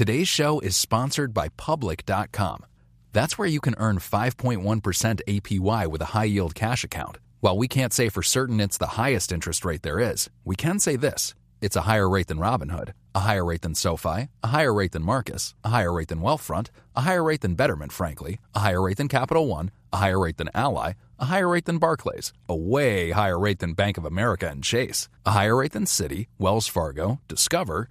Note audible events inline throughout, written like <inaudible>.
Today's show is sponsored by Public.com. That's where you can earn 5.1% APY with a high yield cash account. While we can't say for certain it's the highest interest rate there is, we can say this it's a higher rate than Robinhood, a higher rate than SoFi, a higher rate than Marcus, a higher rate than Wealthfront, a higher rate than Betterment, frankly, a higher rate than Capital One, a higher rate than Ally, a higher rate than Barclays, a way higher rate than Bank of America and Chase, a higher rate than Citi, Wells Fargo, Discover,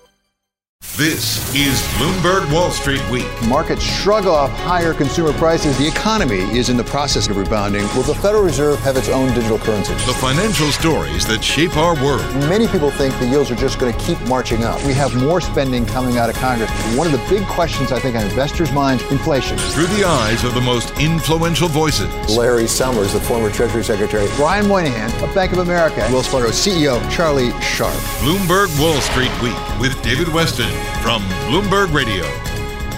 This is Bloomberg Wall Street Week. Markets shrug off higher consumer prices. The economy is in the process of rebounding. Will the Federal Reserve have its own digital currency? The financial stories that shape our world. Many people think the yields are just going to keep marching up. We have more spending coming out of Congress. One of the big questions I think on investors' minds, inflation. Through the eyes of the most influential voices. Larry Summers, the former Treasury Secretary. Brian Moynihan of Bank of America. Wells Fargo CEO Charlie Scharf. Bloomberg Wall Street Week with David From Bloomberg Radio.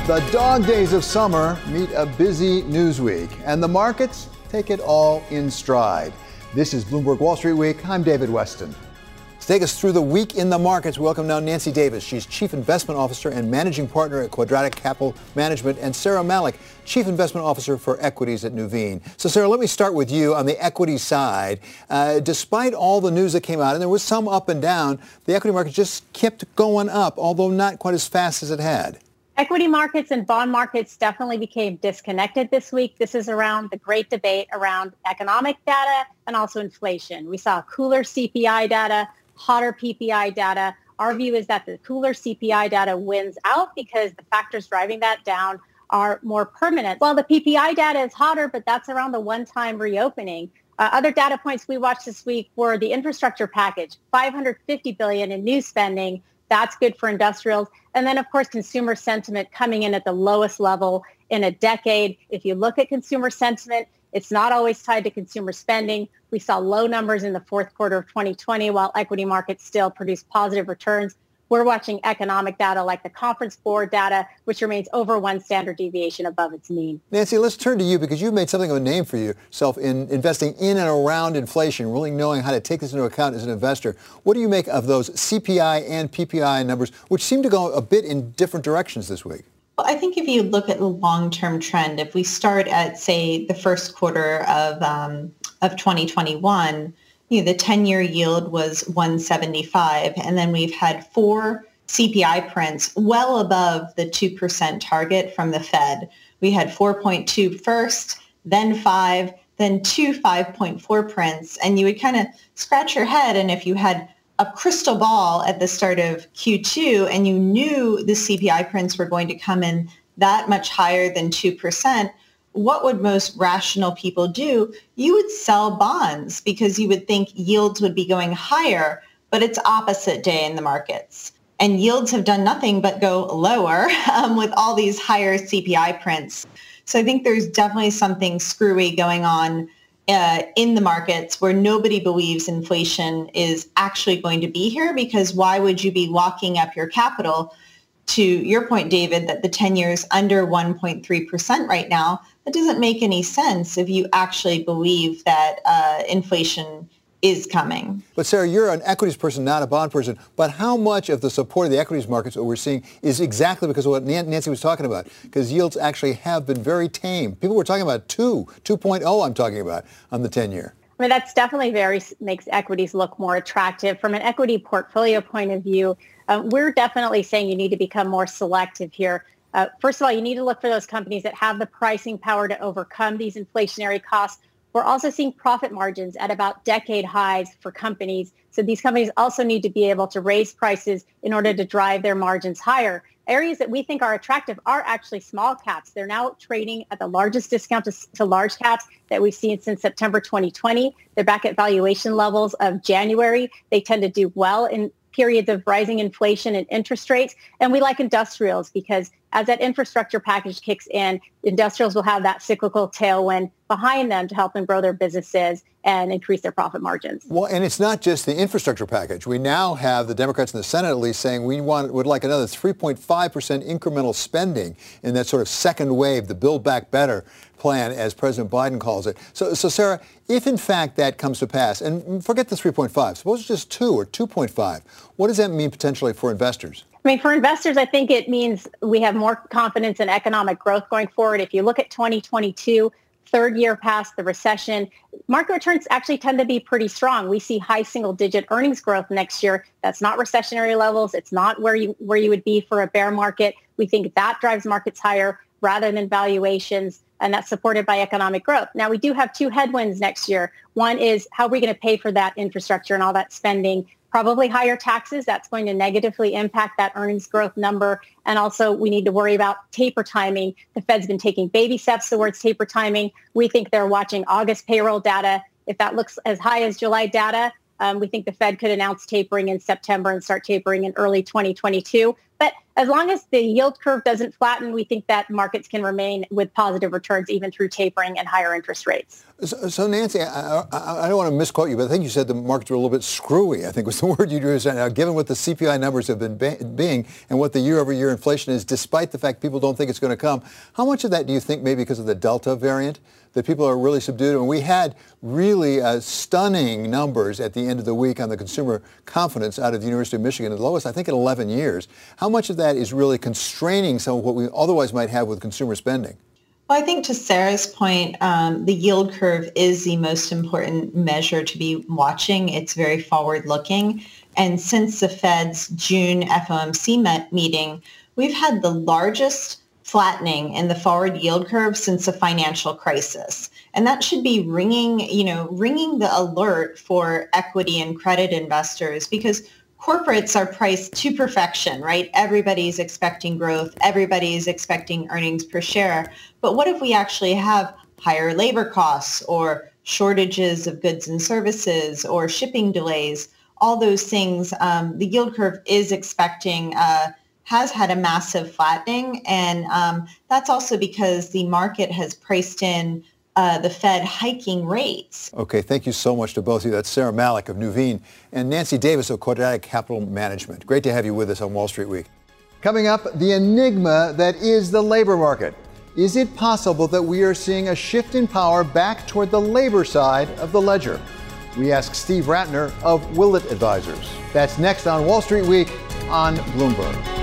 The dog days of summer meet a busy news week, and the markets take it all in stride. This is Bloomberg Wall Street Week. I'm David Westin. Take us through the week in the markets, we welcome now Nancy Davis. She's Chief Investment Officer and Managing Partner at Quadratic Capital Management, and Sarah Malik, Chief Investment Officer for Equities at Nuveen. So, Sarah, let me start with you on the equity side. Uh, despite all the news that came out, and there was some up and down, the equity market just kept going up, although not quite as fast as it had. Equity markets and bond markets definitely became disconnected this week. This is around the great debate around economic data and also inflation. We saw cooler CPI data, hotter PPI data. Our view is that the cooler CPI data wins out because the factors driving that down are more permanent. Well, the PPI data is hotter, but that's around the one-time reopening. Uh, other data points we watched this week were the infrastructure package, 550 billion in new spending. That's good for industrials. And then, of course, consumer sentiment coming in at the lowest level in a decade. If you look at consumer sentiment, it's not always tied to consumer spending. We saw low numbers in the fourth quarter of 2020 while equity markets still produced positive returns. We're watching economic data like the Conference Board data, which remains over one standard deviation above its mean. Nancy, let's turn to you because you've made something of a name for yourself in investing in and around inflation, really knowing how to take this into account as an investor. What do you make of those CPI and PPI numbers, which seem to go a bit in different directions this week? Well, I think if you look at the long-term trend, if we start at, say, the first quarter of um, of 2021, you know, the 10-year yield was 175, and then we've had four CPI prints well above the 2% target from the Fed. We had 4.2 first, then 5, then two 5.4 prints, and you would kind of scratch your head, and if you had a crystal ball at the start of Q2 and you knew the CPI prints were going to come in that much higher than 2%, what would most rational people do? You would sell bonds because you would think yields would be going higher, but it's opposite day in the markets. And yields have done nothing but go lower <laughs> um, with all these higher CPI prints. So I think there's definitely something screwy going on uh, in the markets where nobody believes inflation is actually going to be here because why would you be locking up your capital to your point, David, that the 10 years under 1.3% right now, that doesn't make any sense if you actually believe that uh, inflation is coming. But Sarah, you're an equities person, not a bond person. But how much of the support of the equities markets that we're seeing is exactly because of what Nancy was talking about? Because yields actually have been very tame. People were talking about 2, 2.0 I'm talking about on the 10-year. I mean, that's definitely very makes equities look more attractive. From an equity portfolio point of view, uh, we're definitely saying you need to become more selective here. Uh, first of all, you need to look for those companies that have the pricing power to overcome these inflationary costs we're also seeing profit margins at about decade highs for companies. So these companies also need to be able to raise prices in order to drive their margins higher. Areas that we think are attractive are actually small caps. They're now trading at the largest discount to, to large caps that we've seen since September 2020. They're back at valuation levels of January. They tend to do well in periods of rising inflation and interest rates. And we like industrials because as that infrastructure package kicks in, industrials will have that cyclical tailwind behind them to help them grow their businesses and increase their profit margins. Well, and it's not just the infrastructure package. We now have the Democrats in the Senate at least saying we want would like another 3.5% incremental spending in that sort of second wave, the Build Back Better plan, as President Biden calls it. So, so Sarah, if in fact that comes to pass, and forget the 3.5, suppose it's just 2 or 2.5, what does that mean potentially for investors? I mean, for investors, I think it means we have more confidence in economic growth going forward. If you look at 2022, third year past the recession, market returns actually tend to be pretty strong. We see high single digit earnings growth next year. That's not recessionary levels. It's not where you where you would be for a bear market. We think that drives markets higher rather than valuations and that's supported by economic growth. Now, we do have two headwinds next year. One is how are we going to pay for that infrastructure and all that spending? Probably higher taxes. That's going to negatively impact that earnings growth number. And also, we need to worry about taper timing. The Fed's been taking baby steps towards taper timing. We think they're watching August payroll data. If that looks as high as July data, um, we think the Fed could announce tapering in September and start tapering in early 2022. But as long as the yield curve doesn't flatten, we think that markets can remain with positive returns even through tapering and higher interest rates. So, so Nancy, I, I, I, don't want to misquote you, but I think you said the markets were a little bit screwy, I think was <laughs> the word you used. Now, given what the CPI numbers have been be- being and what the year-over-year inflation is, despite the fact people don't think it's going to come, how much of that do you think maybe because of the Delta variant? That people are really subdued. And we had really uh, stunning numbers at the end of the week on the consumer confidence out of the University of Michigan, the lowest, I think, in 11 years. How much of that is really constraining some of what we otherwise might have with consumer spending? Well, I think to Sarah's point, um, the yield curve is the most important measure to be watching. It's very forward-looking. And since the Fed's June FOMC meeting, we've had the largest flattening in the forward yield curve since the financial crisis. And that should be ringing, you know, ringing the alert for equity and credit investors because corporates are priced to perfection, right? Everybody's expecting growth. Everybody's expecting earnings per share. But what if we actually have higher labor costs or shortages of goods and services or shipping delays? All those things, um, the yield curve is expecting uh, has had a massive flattening. And um, that's also because the market has priced in uh, the Fed hiking rates. Okay, thank you so much to both of you. That's Sarah Malik of Nuveen and Nancy Davis of Quadratic Capital Management. Great to have you with us on Wall Street Week. Coming up, the enigma that is the labor market. Is it possible that we are seeing a shift in power back toward the labor side of the ledger? We ask Steve Rattner of Willett Advisors. That's next on Wall Street Week on Bloomberg.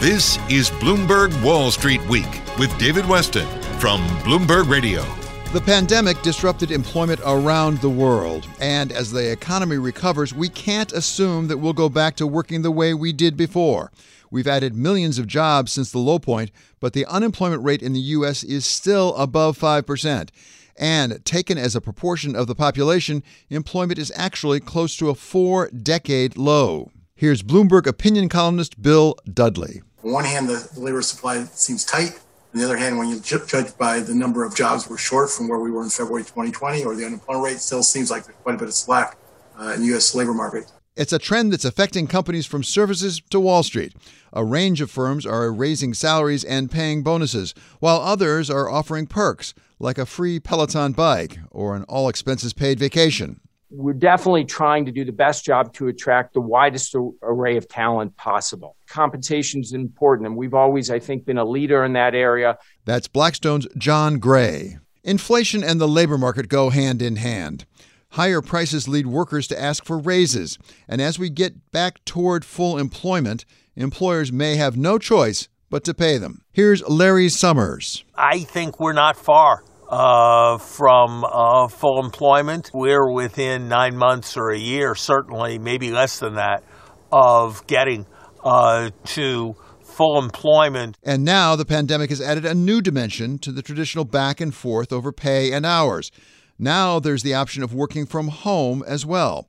This is Bloomberg Wall Street Week with David Westin from Bloomberg Radio. The pandemic disrupted employment around the world, and as the economy recovers, we can't assume that we'll go back to working the way we did before. We've added millions of jobs since the low point, but the unemployment rate in the U.S. is still above 5%. And taken as a proportion of the population, employment is actually close to a four decade low. Here's Bloomberg opinion columnist Bill Dudley. On one hand, the labor supply seems tight. On the other hand, when you judge by the number of jobs we're short from where we were in February 2020, or the unemployment rate still seems like there's quite a bit of slack uh, in the U.S. labor market. It's a trend that's affecting companies from services to Wall Street. A range of firms are raising salaries and paying bonuses, while others are offering perks, like a free Peloton bike or an all expenses paid vacation. We're definitely trying to do the best job to attract the widest array of talent possible. Compensation is important, and we've always, I think, been a leader in that area. That's Blackstone's John Gray. Inflation and the labor market go hand in hand. Higher prices lead workers to ask for raises. And as we get back toward full employment, employers may have no choice but to pay them. Here's Larry Summers. I think we're not far uh, from uh, full employment. We're within nine months or a year, certainly, maybe less than that, of getting uh, to full employment. And now the pandemic has added a new dimension to the traditional back and forth over pay and hours. Now there's the option of working from home as well.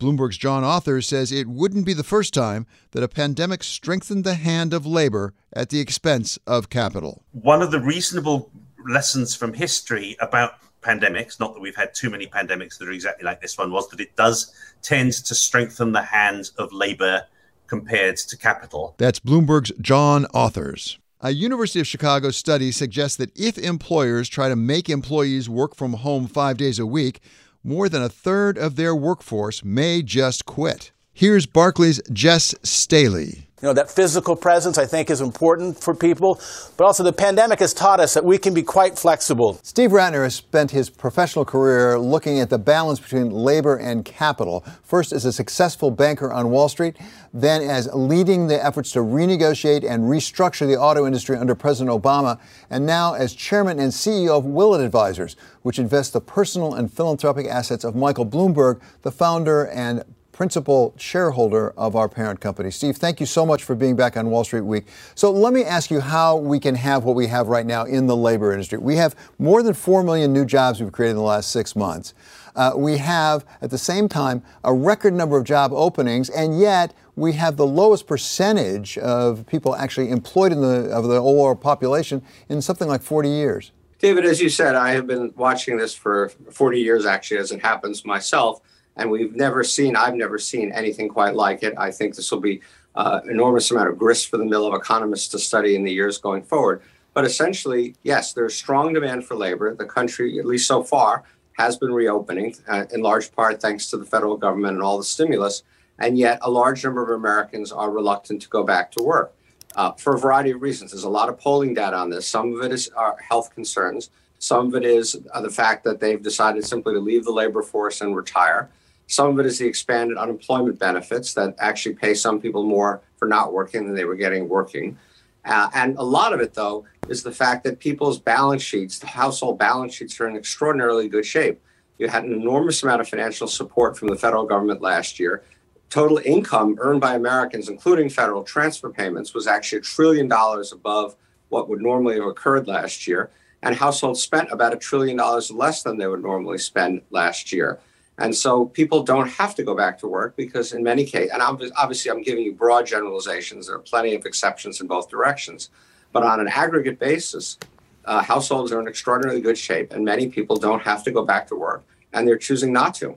Bloomberg's John Authers says it wouldn't be the first time that a pandemic strengthened the hand of labor at the expense of capital. One of the reasonable lessons from history about pandemics, not that we've had too many pandemics that are exactly like this one, was that it does tend to strengthen the hands of labor compared to capital. That's Bloomberg's John Authers. A University of Chicago study suggests that if employers try to make employees work from home five days a week, more than a third of their workforce may just quit. Here's Barclays' Jes Staley. You know, that physical presence I think is important for people, but also the pandemic has taught us that we can be quite flexible. Steve Rattner has spent his professional career looking at the balance between labor and capital. First as a successful banker on Wall Street, then as leading the efforts to renegotiate and restructure the auto industry under President Obama, and now as chairman and CEO of Willett Advisors, which invests the personal and philanthropic assets of Michael Bloomberg, the founder and principal shareholder of our parent company. Steve, thank you so much for being back on Wall Street Week. So let me ask you how we can have what we have right now in the labor industry. We have more than 4 million new jobs we've created in the last six months. Uh, we have, at the same time, a record number of job openings, and yet we have the lowest percentage of people actually employed in the of the overall population in something like 40 years. David, as you said, I have been watching this for 40 years, actually, as it happens myself and we've never seen i've never seen anything quite like it. I think this will be uh, enormous amount of grist for the mill of economists to study in the years going forward. But essentially yes there's strong demand for labor. The country at least so far has been reopening uh, in large part thanks to the federal government and all the stimulus. And yet a large number of americans are reluctant to go back to work uh, for a variety of reasons. There's a lot of polling data on this. Some of it is our health concerns. Some of it is uh, the fact that they've decided simply to leave the labor force and retire some of it is the expanded unemployment benefits that actually pay some people more for not working than they were getting working. Uh, and a lot of it, though, is the fact that people's balance sheets, the household balance sheets, are in extraordinarily good shape. You had an enormous amount of financial support from the federal government last year. Total income earned by Americans, including federal transfer payments, was actually a trillion dollars above what would normally have occurred last year. And households spent about a trillion dollars less than they would normally spend last year. And so people don't have to go back to work because, in many cases, and obviously I'm giving you broad generalizations, there are plenty of exceptions in both directions. But on an aggregate basis, uh, households are in extraordinarily good shape, and many people don't have to go back to work, and they're choosing not to.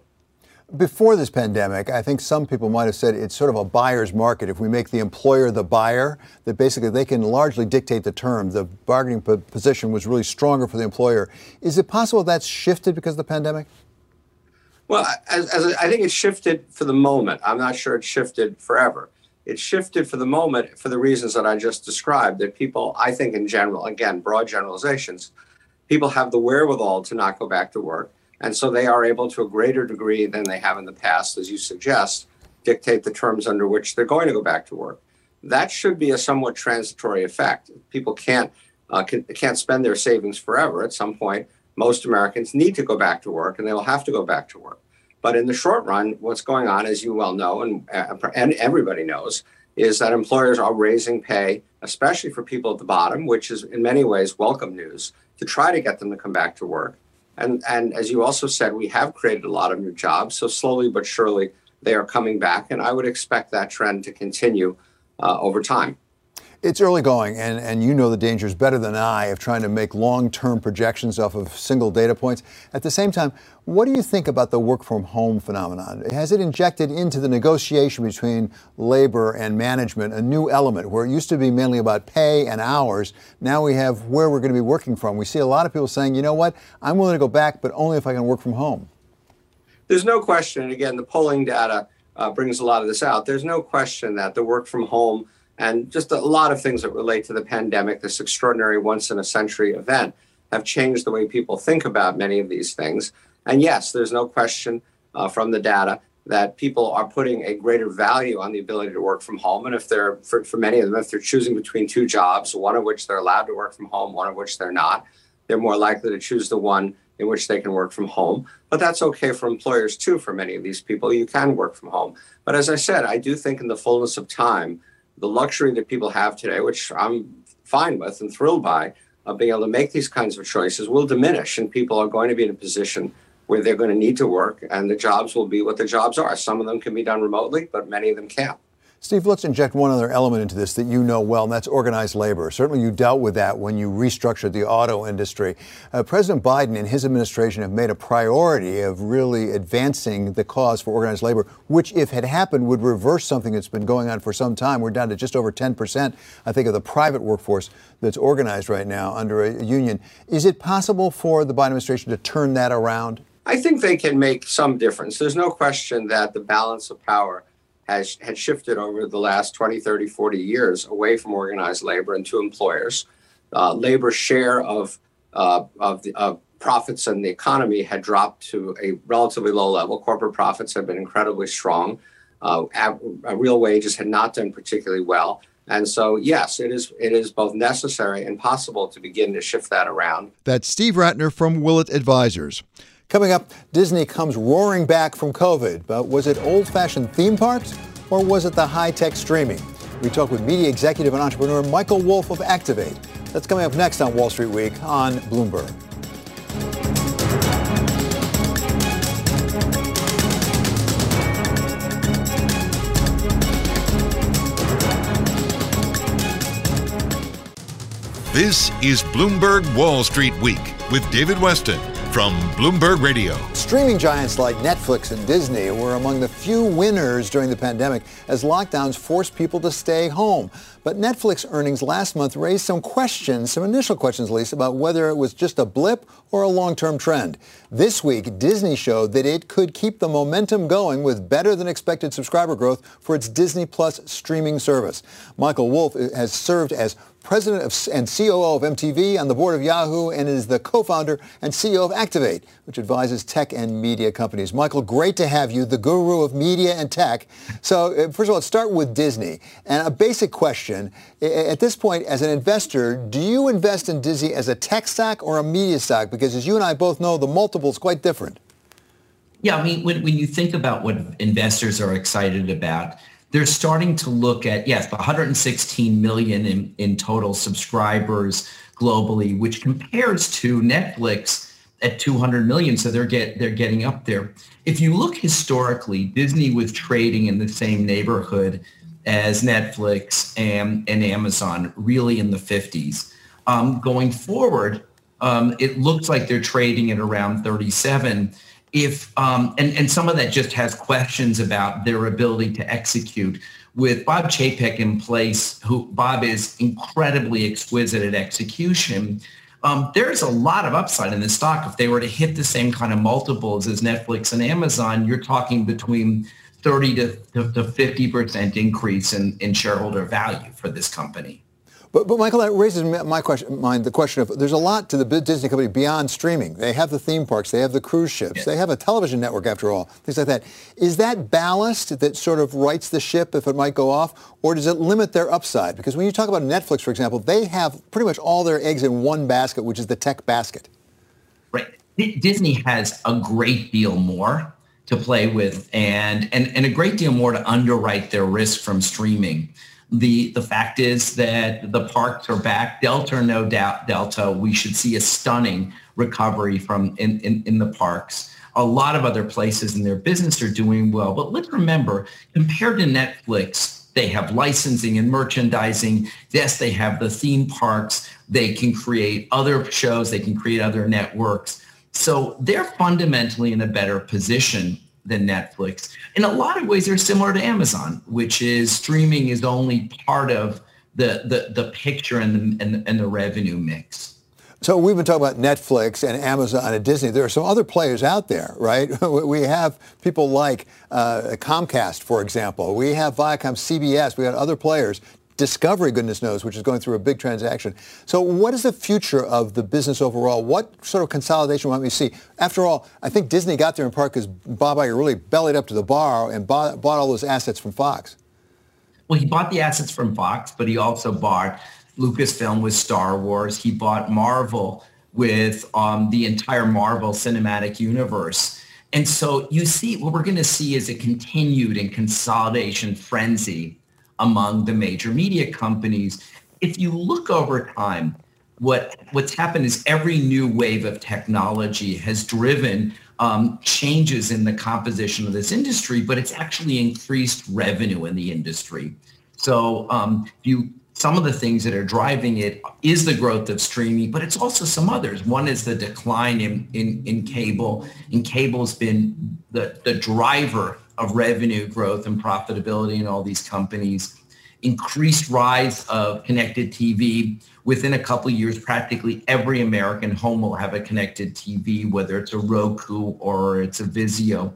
Before this pandemic, I think some people might have said it's sort of a buyer's market. If we make the employer the buyer, that basically they can largely dictate the term. The bargaining position was really stronger for the employer. Is it possible that's shifted because of the pandemic? Well, as, as I think it shifted for the moment. I'm not sure it shifted forever. It shifted for the moment for the reasons that I just described. That people, I think, in general, again, broad generalizations, people have the wherewithal to not go back to work. And so they are able to a greater degree than they have in the past, as you suggest, dictate the terms under which they're going to go back to work. That should be a somewhat transitory effect. People can't uh, can, can't spend their savings forever. At some point, most Americans need to go back to work, and they will have to go back to work. But in the short run, what's going on, as you well know, and, uh, and everybody knows, is that employers are raising pay, especially for people at the bottom, which is in many ways welcome news, to try to get them to come back to work. And, and as you also said, we have created a lot of new jobs. So slowly but surely, they are coming back. And I would expect that trend to continue uh, over time. It's early going, and, and you know the dangers better than I of trying to make long term projections off of single data points. At the same time, what do you think about the work from home phenomenon? Has it injected into the negotiation between labor and management a new element where it used to be mainly about pay and hours? Now we have where we're going to be working from. We see a lot of people saying, you know what, I'm willing to go back, but only if I can work from home. There's no question, and again, the polling data uh, brings a lot of this out. There's no question that the work from home and just a lot of things that relate to the pandemic, this extraordinary once in a century event, have changed the way people think about many of these things. And yes, there's no question uh, from the data that people are putting a greater value on the ability to work from home. And if they're, for, for many of them, if they're choosing between two jobs, one of which they're allowed to work from home, one of which they're not, they're more likely to choose the one in which they can work from home. But that's okay for employers too, for many of these people. You can work from home. But as I said, I do think in the fullness of time, the luxury that people have today, which I'm fine with and thrilled by, of being able to make these kinds of choices will diminish, and people are going to be in a position where they're going to need to work, and the jobs will be what the jobs are. Some of them can be done remotely, but many of them can't. Steve, let's inject one other element into this that you know well, and that's organized labor. Certainly, you dealt with that when you restructured the auto industry. Uh, President Biden and his administration have made a priority of really advancing the cause for organized labor, which, if had happened, would reverse something that's been going on for some time. We're down to just over 10%, I think, of the private workforce that's organized right now under a union. Is it possible for the Biden administration to turn that around? I think they can make some difference. There's no question that the balance of power has had shifted over the last 20, 30, 40 years away from organized labor and to employers. Uh, labor's share of uh, of, the, of profits in the economy had dropped to a relatively low level. Corporate profits have been incredibly strong. Uh, uh, real wages had not done particularly well. And so, yes, it is it is both necessary and possible to begin to shift that around. That's Steve Rattner from Willett Advisors. Coming up, Disney comes roaring back from COVID, but was it old fashioned theme parks or was it the high tech streaming? We talk with media executive and entrepreneur Michael Wolf of Activate. That's coming up next on Wall Street Week on Bloomberg. This is Bloomberg Wall Street Week with David Westin from Bloomberg Radio. Streaming giants like Netflix and Disney were among the few winners during the pandemic as lockdowns forced people to stay home. But Netflix earnings last month raised some questions, some initial questions at least, about whether it was just a blip or a long-term trend. This week, Disney showed that it could keep the momentum going with better than expected subscriber growth for its Disney Plus streaming service. Michael Wolf has served as president of, and COO of MTV, on the board of Yahoo, and is the co-founder and CEO of Activate, which advises tech and media companies. Michael, great to have you, the guru of media and tech. So uh, first of all, let's start with Disney. And a basic question, at this point, as an investor, do you invest in Disney as a tech stock or a media stock? Because as you and I both know, the multiple is quite different. Yeah, I mean, when, when you think about what investors are excited about, they're starting to look at, yes, 116 million in, in total subscribers globally, which compares to Netflix at 200 million. So they're get they're getting up there. If you look historically, Disney was trading in the same neighborhood as Netflix and, and Amazon, really in the 50s. Um, going forward, um, it looks like they're trading at around 37 if um, and and some of that just has questions about their ability to execute with Bob Chapek in place, who Bob is incredibly exquisite at execution. Um, there's a lot of upside in the stock. If they were to hit the same kind of multiples as Netflix and Amazon, you're talking between 30 to, to 50% increase in, in shareholder value for this company. But, but Michael, that raises my question, mind the question of there's a lot to the Disney company beyond streaming. They have the theme parks, they have the cruise ships, they have a television network after all, things like that. Is that ballast that sort of rights the ship if it might go off, or does it limit their upside? Because when you talk about Netflix, for example, they have pretty much all their eggs in one basket, which is the tech basket. Right. Disney has a great deal more to play with and, and, and a great deal more to underwrite their risk from streaming. The, the fact is that the parks are back. Delta, or no doubt, Delta, we should see a stunning recovery from in, in, in the parks. A lot of other places in their business are doing well. But let's remember, compared to Netflix, they have licensing and merchandising. Yes, they have the theme parks. They can create other shows. They can create other networks. So they're fundamentally in a better position than Netflix. In a lot of ways, they're similar to Amazon, which is streaming is only part of the, the, the picture and the, and, and the revenue mix. So we've been talking about Netflix and Amazon and Disney. There are some other players out there, right? <laughs> We have people like uh, Comcast, for example. We have Viacom, CBS. We have other players. Discovery, goodness knows, which is going through a big transaction. So what is the future of the business overall? What sort of consolidation might we see? After all, I think Disney got there in part because Bob Iger really bellied up to the bar and bought, bought all those assets from Fox. Well, he bought the assets from Fox, but he also bought Lucasfilm with Star Wars. He bought Marvel with um, the entire Marvel cinematic universe. And so you see, what we're going to see is a continued and consolidation frenzy among the major media companies. If you look over time, what what's happened is every new wave of technology has driven um, changes in the composition of this industry, but it's actually increased revenue in the industry. So um, you some of the things that are driving it is the growth of streaming, but it's also some others. One is the decline in, in, in cable, and cable's been the, the driver of revenue growth and profitability in all these companies, increased rise of connected TV. Within a couple of years, practically every American home will have a connected TV, whether it's a Roku or it's a Vizio.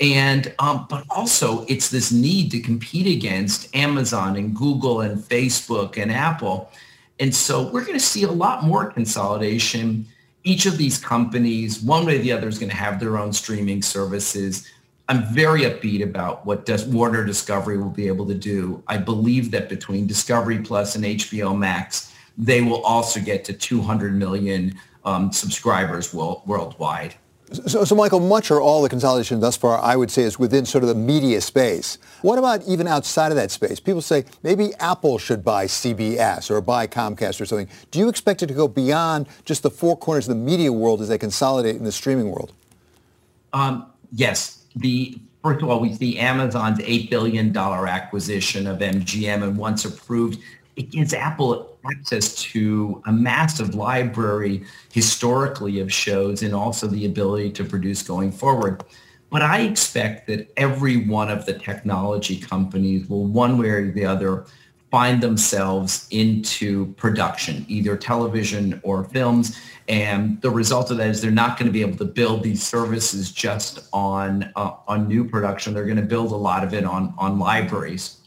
And um, but also it's this need to compete against Amazon and Google and Facebook and Apple. And so we're going to see a lot more consolidation. Each of these companies, one way or the other, is going to have their own streaming services. I'm very upbeat about what Warner Discovery will be able to do. I believe that between Discovery Plus and HBO Max, they will also get to 200 million um, subscribers world, worldwide. So, so, Michael, much or all the consolidation thus far, I would say, is within sort of the media space. What about even outside of that space? People say maybe Apple should buy CBS or buy Comcast or something. Do you expect it to go beyond just the four corners of the media world as they consolidate in the streaming world? Um, yes, the first of all, we see Amazon's $8 billion acquisition of MGM, and once approved, it gives Apple access to a massive library historically of shows and also the ability to produce going forward. But I expect that every one of the technology companies will one way or the other find themselves into production, either television or films. And the result of that is they're not going to be able to build these services just on uh, on new production. They're going to build a lot of it on on libraries.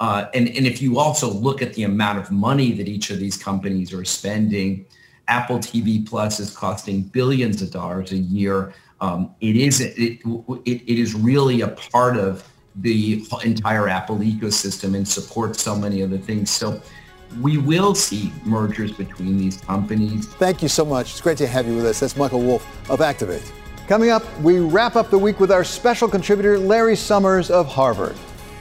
Uh, and, and if you also look at the amount of money that each of these companies are spending, Apple TV Plus is costing billions of dollars a year. Um, it is it, it, it is really a part of the entire Apple ecosystem and support so many other things. So we will see mergers between these companies. Thank you so much. It's great to have you with us. That's Michael Wolf of Activate. Coming up, we wrap up the week with our special contributor, Larry Summers of Harvard.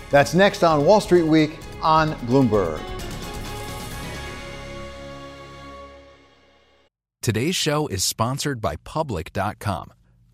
That's next on Wall Street Week on Bloomberg. Today's show is sponsored by Public.com.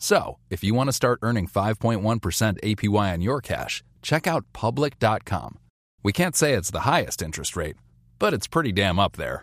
So, if you want to start earning 5.1% APY on your cash, check out public.com. We can't say it's the highest interest rate, but it's pretty damn up there.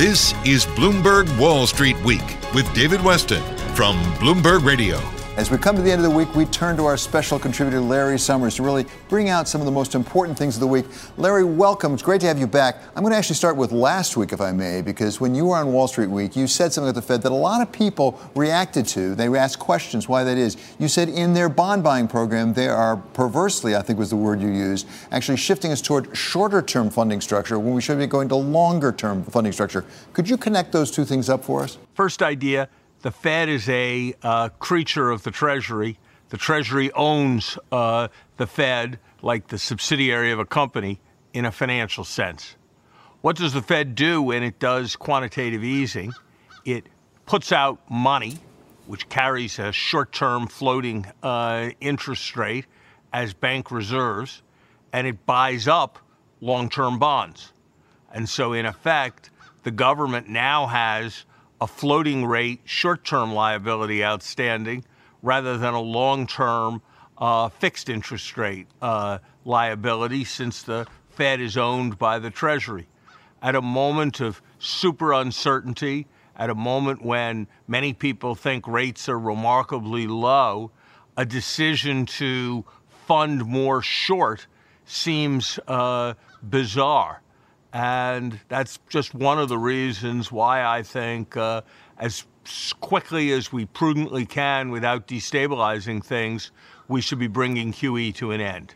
This is Bloomberg Wall Street Week with David Westin from Bloomberg Radio. As we come to the end of the week, we turn to our special contributor, Larry Summers, to really bring out some of the most important things of the week. Larry, welcome. It's great to have you back. I'm going to actually start with last week, if I may, because when you were on Wall Street Week, you said something at the Fed that a lot of people reacted to. They asked questions why that is. You said in their bond buying program, they are perversely, I think was the word you used, actually shifting us toward shorter term funding structure when we should be going to longer term funding structure. Could you connect those two things up for us? First idea the Fed is a uh, creature of the Treasury. The Treasury owns uh, the Fed like the subsidiary of a company in a financial sense. What does the Fed do when it does quantitative easing? It puts out money, which carries a short term floating uh, interest rate as bank reserves, and it buys up long term bonds. And so, in effect, the government now has a floating rate short term liability outstanding rather than a long term uh, fixed interest rate uh, liability since the Fed is owned by the Treasury. At a moment of super uncertainty, at a moment when many people think rates are remarkably low, a decision to fund more short seems uh, bizarre. And that's just one of the reasons why I think, uh, as quickly as we prudently can without destabilizing things, we should be bringing QE to an end.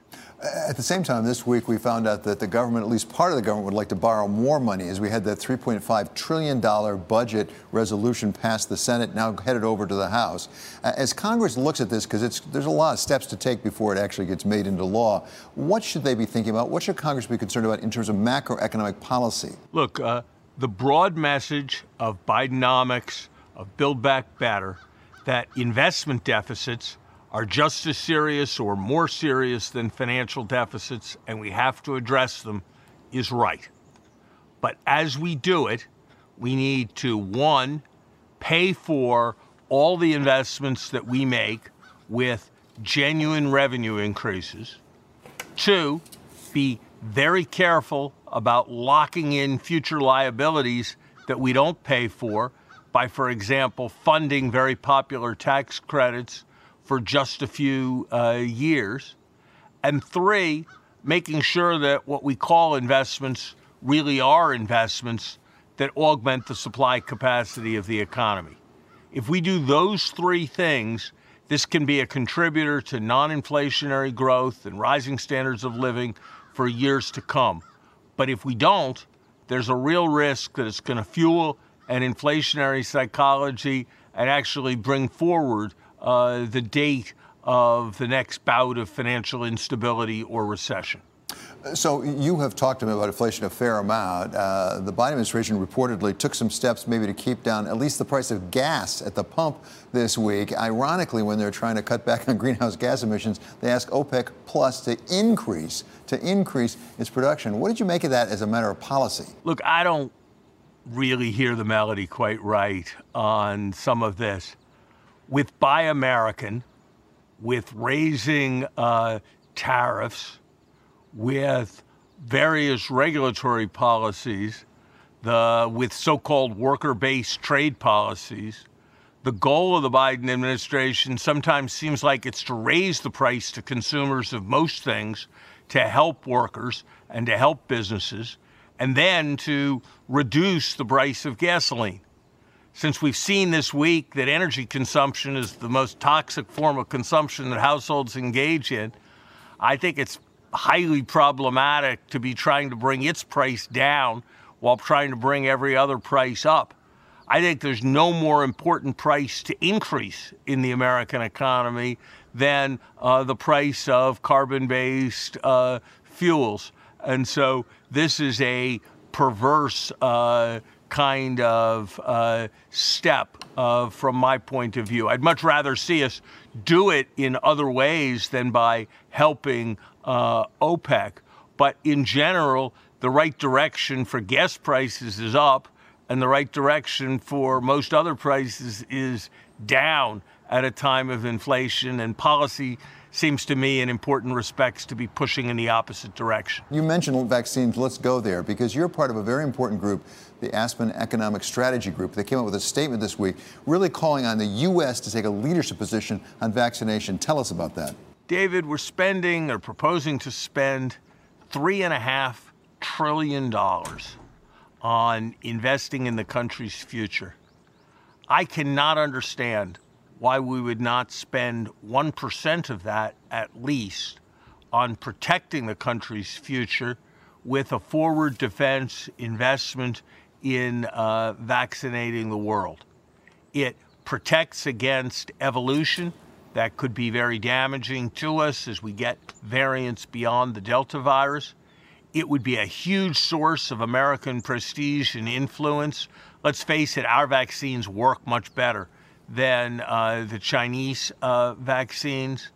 At the same time, this week we found out that the government, at least part of the government, would like to borrow more money as we had that $3.5 trillion budget resolution passed the Senate, now headed over to the House. As Congress looks at this, because there's a lot of steps to take before it actually gets made into law, what should they be thinking about? What should Congress be concerned about in terms of macroeconomic policy? Look, uh, the broad message of Bidenomics, of Build Back Better, that investment deficits are just as serious or more serious than financial deficits, and we have to address them, is right. But as we do it, we need to, one, pay for all the investments that we make with genuine revenue increases. Two, be very careful about locking in future liabilities that we don't pay for by, for example, funding very popular tax credits for just a few uh, years. And three, making sure that what we call investments really are investments that augment the supply capacity of the economy. If we do those three things, this can be a contributor to non inflationary growth and rising standards of living for years to come. But if we don't, there's a real risk that it's going to fuel an inflationary psychology and actually bring forward uh, the date of the next bout of financial instability or recession. So you have talked to me about inflation a fair amount. Uh, the Biden administration reportedly took some steps maybe to keep down at least the price of gas at the pump this week. Ironically, when they're trying to cut back <laughs> on greenhouse gas emissions, they ask OPEC Plus to increase to increase its production. What did you make of that as a matter of policy? Look, I don't really hear the melody quite right on some of this with Buy American, with raising uh, tariffs, with various regulatory policies, the, with so called worker based trade policies, the goal of the Biden administration sometimes seems like it's to raise the price to consumers of most things to help workers and to help businesses, and then to reduce the price of gasoline since we've seen this week that energy consumption is the most toxic form of consumption that households engage in, I think it's highly problematic to be trying to bring its price down while trying to bring every other price up. I think there's no more important price to increase in the American economy than uh, the price of carbon based uh, fuels. And so this is a perverse uh, kind of uh, step uh, from my point of view. I'd much rather see us do it in other ways than by helping uh, OPEC. But in general, the right direction for gas prices is up, and the right direction for most other prices is down at a time of inflation and policy seems to me in important respects to be pushing in the opposite direction. You mentioned vaccines. Let's go there because you're part of a very important group, the Aspen Economic Strategy Group. They came up with a statement this week really calling on the U.S. to take a leadership position on vaccination. Tell us about that. David, we're spending or proposing to spend three and a half trillion dollars on investing in the country's future. I cannot understand why we would not spend 1% of that at least on protecting the country's future with a forward defense investment in uh, vaccinating the world. It protects against evolution that could be very damaging to us as we get variants beyond the Delta virus. It would be a huge source of American prestige and influence. Let's face it, our vaccines work much better than uh, the Chinese uh, vaccines.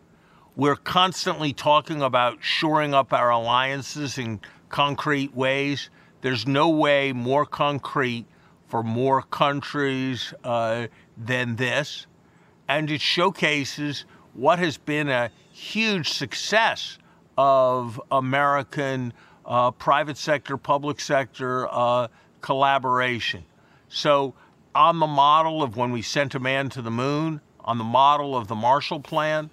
We're constantly talking about shoring up our alliances in concrete ways. There's no way more concrete for more countries uh, than this. And it showcases what has been a huge success of American uh, private sector, public sector uh, collaboration. So on the model of when we sent a man to the moon, on the model of the Marshall Plan,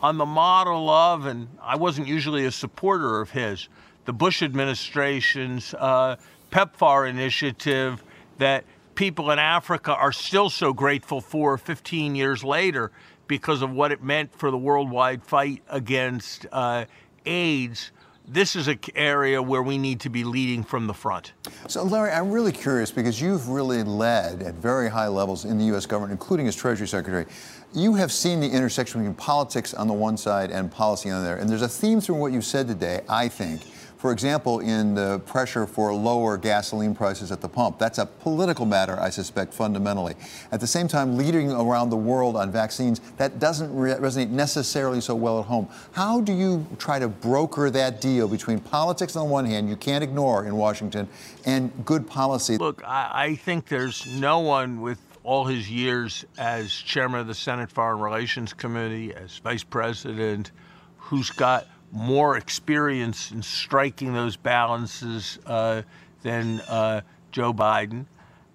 on the model of, and I wasn't usually a supporter of his, the Bush administration's uh, PEPFAR initiative that people in Africa are still so grateful for 15 years later because of what it meant for the worldwide fight against uh, AIDS this is an area where we need to be leading from the front. So, Larry, I'm really curious because you've really led at very high levels in the U.S. government, including as Treasury Secretary. You have seen the intersection between politics on the one side and policy on the other. And there's a theme through what you've said today, I think, for example, in the pressure for lower gasoline prices at the pump. That's a political matter, I suspect, fundamentally. At the same time, leading around the world on vaccines, that doesn't re- resonate necessarily so well at home. How do you try to broker that deal between politics on one hand, you can't ignore in Washington, and good policy? Look, I, I think there's no one with all his years as chairman of the Senate Foreign Relations Committee, as vice president, who's got more experience in striking those balances uh, than uh, Joe Biden.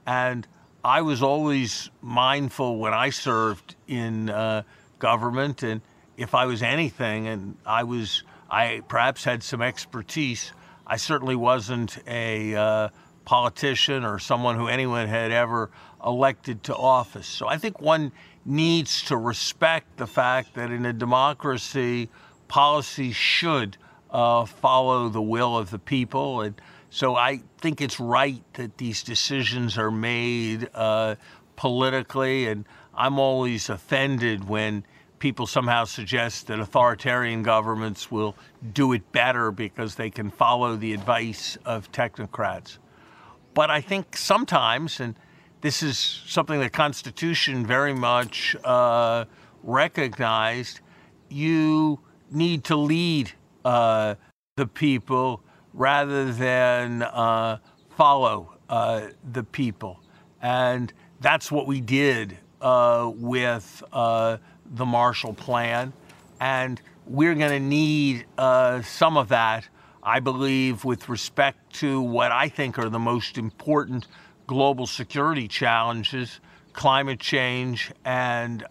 And I was always mindful when I served in uh, government, and if I was anything, and I was, I perhaps had some expertise. I certainly wasn't a uh, politician or someone who anyone had ever elected to office. So I think one needs to respect the fact that in a democracy, policy should uh, follow the will of the people. And so I think it's right that these decisions are made uh, politically. And I'm always offended when people somehow suggest that authoritarian governments will do it better because they can follow the advice of technocrats. But I think sometimes, and this is something the Constitution very much uh, recognized, you need to lead uh, the people rather than uh, follow uh, the people. And that's what we did uh, with uh, the Marshall Plan. And we're going to need uh, some of that, I believe, with respect to what I think are the most important global security challenges climate change and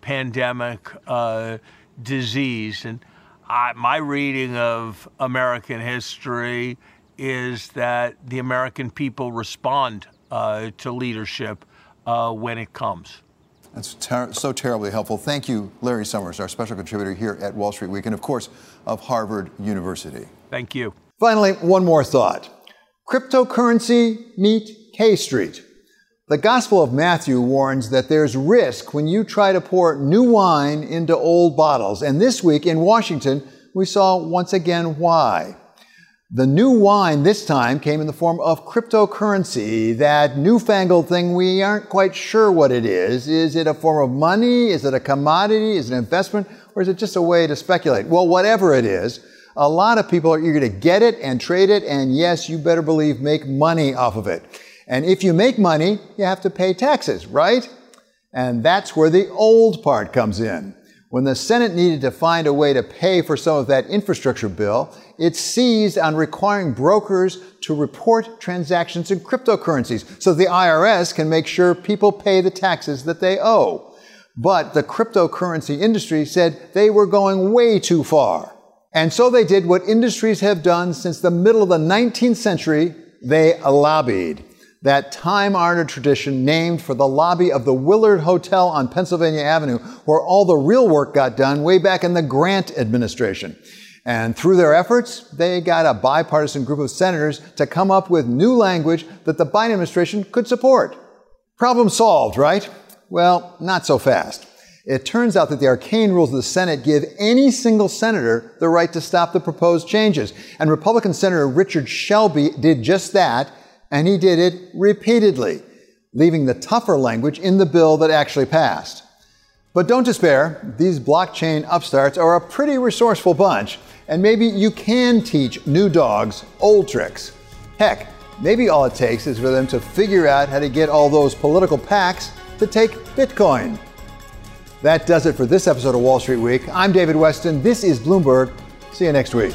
pandemic disease. And I, my reading of American history is that the American people respond uh, to leadership uh, when it comes. That's ter- so terribly helpful. Thank you, Larry Summers, our special contributor here at Wall Street Week, and of course, of Harvard University. Thank you. Finally, one more thought cryptocurrency meet K Street. The Gospel of Matthew warns that there's risk when you try to pour new wine into old bottles. And this week in Washington, we saw once again why. The new wine this time came in the form of cryptocurrency, that newfangled thing we aren't quite sure what it is. Is it a form of money? Is it a commodity? Is it an investment? Or is it just a way to speculate? Well, whatever it is, a lot of people are eager to get it and trade it, and yes, you better believe make money off of it. And if you make money, you have to pay taxes, right? And that's where the old part comes in. When the Senate needed to find a way to pay for some of that infrastructure bill, it seized on requiring brokers to report transactions in cryptocurrencies so the IRS can make sure people pay the taxes that they owe. But the cryptocurrency industry said they were going way too far. And so they did what industries have done since the middle of the 19th century. They lobbied that time honored tradition named for the lobby of the Willard Hotel on Pennsylvania Avenue, where all the real work got done way back in the Grant administration. And through their efforts, they got a bipartisan group of senators to come up with new language that the Biden administration could support. Problem solved, right? Well, not so fast. It turns out that the arcane rules of the Senate give any single senator the right to stop the proposed changes. And Republican Senator Richard Shelby did just that and he did it repeatedly, leaving the tougher language in the bill that actually passed. But don't despair, these blockchain upstarts are a pretty resourceful bunch, and maybe you can teach new dogs old tricks. Heck, maybe all it takes is for them to figure out how to get all those political PACs to take Bitcoin. That does it for this episode of Wall Street Week. I'm David Westin. This is Bloomberg. See you next week.